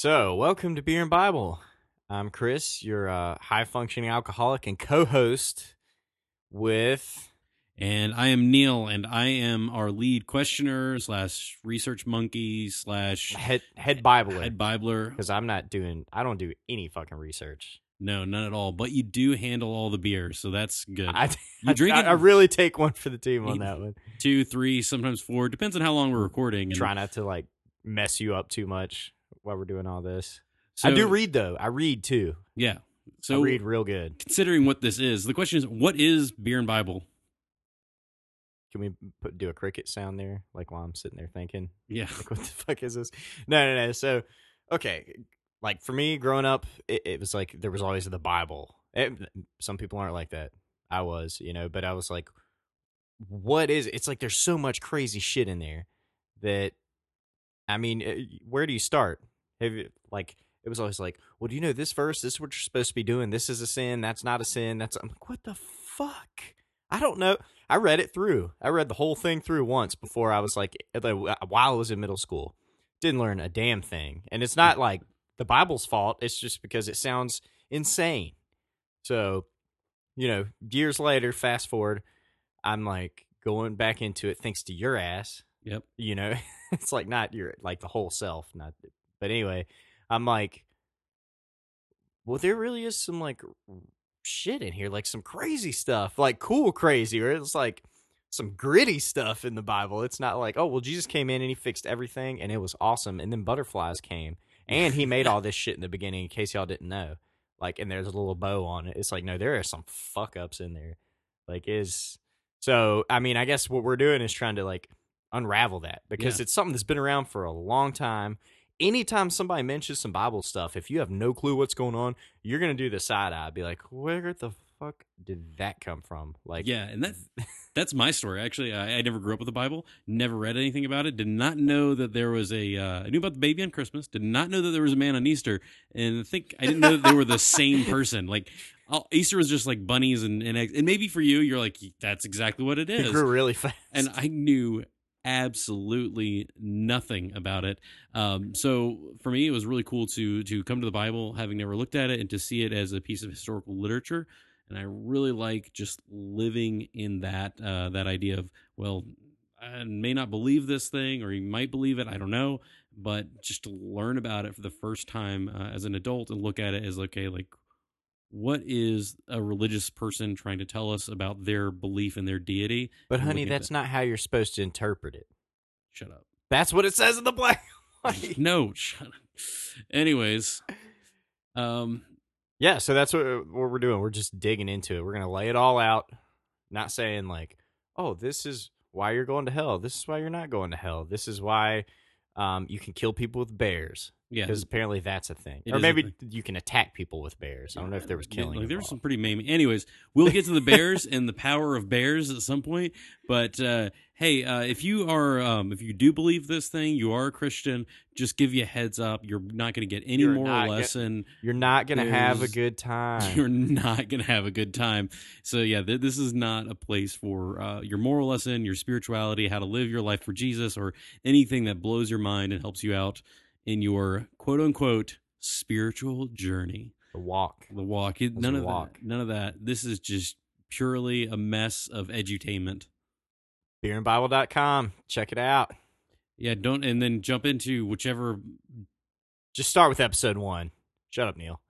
So, welcome to Beer and Bible. I'm Chris, your uh, high functioning alcoholic and co host with. And I am Neil, and I am our lead questioner slash research monkey slash head head Bibler. head Bibler. Because I'm not doing, I don't do any fucking research. No, none at all. But you do handle all the beer, so that's good. I, You drink I, it- I really take one for the team on that one. Two, three, sometimes four. Depends on how long we're recording. And Try not to like mess you up too much while we're doing all this. so, I do read though. I read too. Yeah. I So read real good. considering what this is, the question is, what is beer and Bible? Can we put do a cricket sound there, like while I'm sitting there thinking? Yeah. like what the fuck is this no no no so okay like for me growing up it, it was like there was always the bible It- some people aren't like that i was you know but i was like what is it? it's like there's so much crazy shit in there that i mean eh, where do you start have you, like it was always like well do you know this verse this is what you're supposed to be doing this is a sin that's not a sin that's i'm like what the fuck i don't know I read it through. I read the whole thing through once before I was like, uh, while I was in middle school. Didn't learn a damn thing. And it's not like the Bible's fault. It's just because it sounds insane. So, you know, years later, fast forward, I'm like going back into it thanks to your ass. Yep. You know, it's like not your, like the whole self. Not, but anyway, I'm like, well, there really is some like shit in here, like some crazy stuff, like cool crazy, or it's like some gritty stuff in the Bible. It's not like, oh, well, Jesus came in and he fixed everything and it was awesome. And then butterflies came and he made all this shit in the beginning, in case y'all didn't know. Like, and there's a little bow on it. It's like, no, there are some fuck ups in there. Like, is so, I mean, I guess what we're doing is trying to like unravel that because Yeah. it's something that's been around for a long time. Anytime somebody mentions some Bible stuff, if you have no clue what's going on, you're gonna do the side eye, be like, "Where the fuck did that come from?" Like, yeah, and that that's my story. Actually, I, I never grew up with the Bible, never read anything about it, did not know that there was a. Uh, I knew about the baby on Christmas, did not know that there was a man on Easter, and I think I didn't know that they were the same person. Like all, Easter was just like bunnies and, and eggs, and maybe for you, you're like that's exactly what it is. it it is. grew really fast. and I knew absolutely nothing about it. Um, so for me, it was really cool to to come to the Bible, having never looked at it, and to see it as a piece of historical literature. And I really like just living in that uh, that idea of well, I may not believe this thing, or you might believe it. I don't know, but just to learn about it for the first time uh, as an adult and look at it as okay, like what is a religious person trying to tell us about their belief in their deity? but honey, that's not how you're supposed to interpret it. Shut up. That's what it says in the black. No, shut up. Anyways, um, Yeah, so that's what, what we're doing. We're just digging into it. We're gonna lay it all out. Not saying like, oh, this is why you're going to hell. This is why you're not going to hell. This is why um, you can kill people with bears yeah, because apparently that's a thing. It or maybe thing. you can attack people with bears. I don't know if there was Yeah, killing. Like, there was some pretty maiming. Anyways, we'll get to the bears and the power of bears at some point. But uh, hey, uh, if you are, um, if you do believe this thing, you are a Christian. Just give you a heads up. You're not going to get any You're moral lesson. You're not gonna have a good time. You're not going to have a good time. So yeah, th- this is not a place for uh, your moral lesson, your spirituality, how to live your life for Jesus, or anything that blows your mind and helps you out in your quote unquote spiritual journey. The walk. The walk. It, none of walk. that. None of that. This is just purely a mess of edutainment. Beerandbible.com. Check it out. Yeah, don't and then jump into whichever Just start with episode one. Shut up, Neil.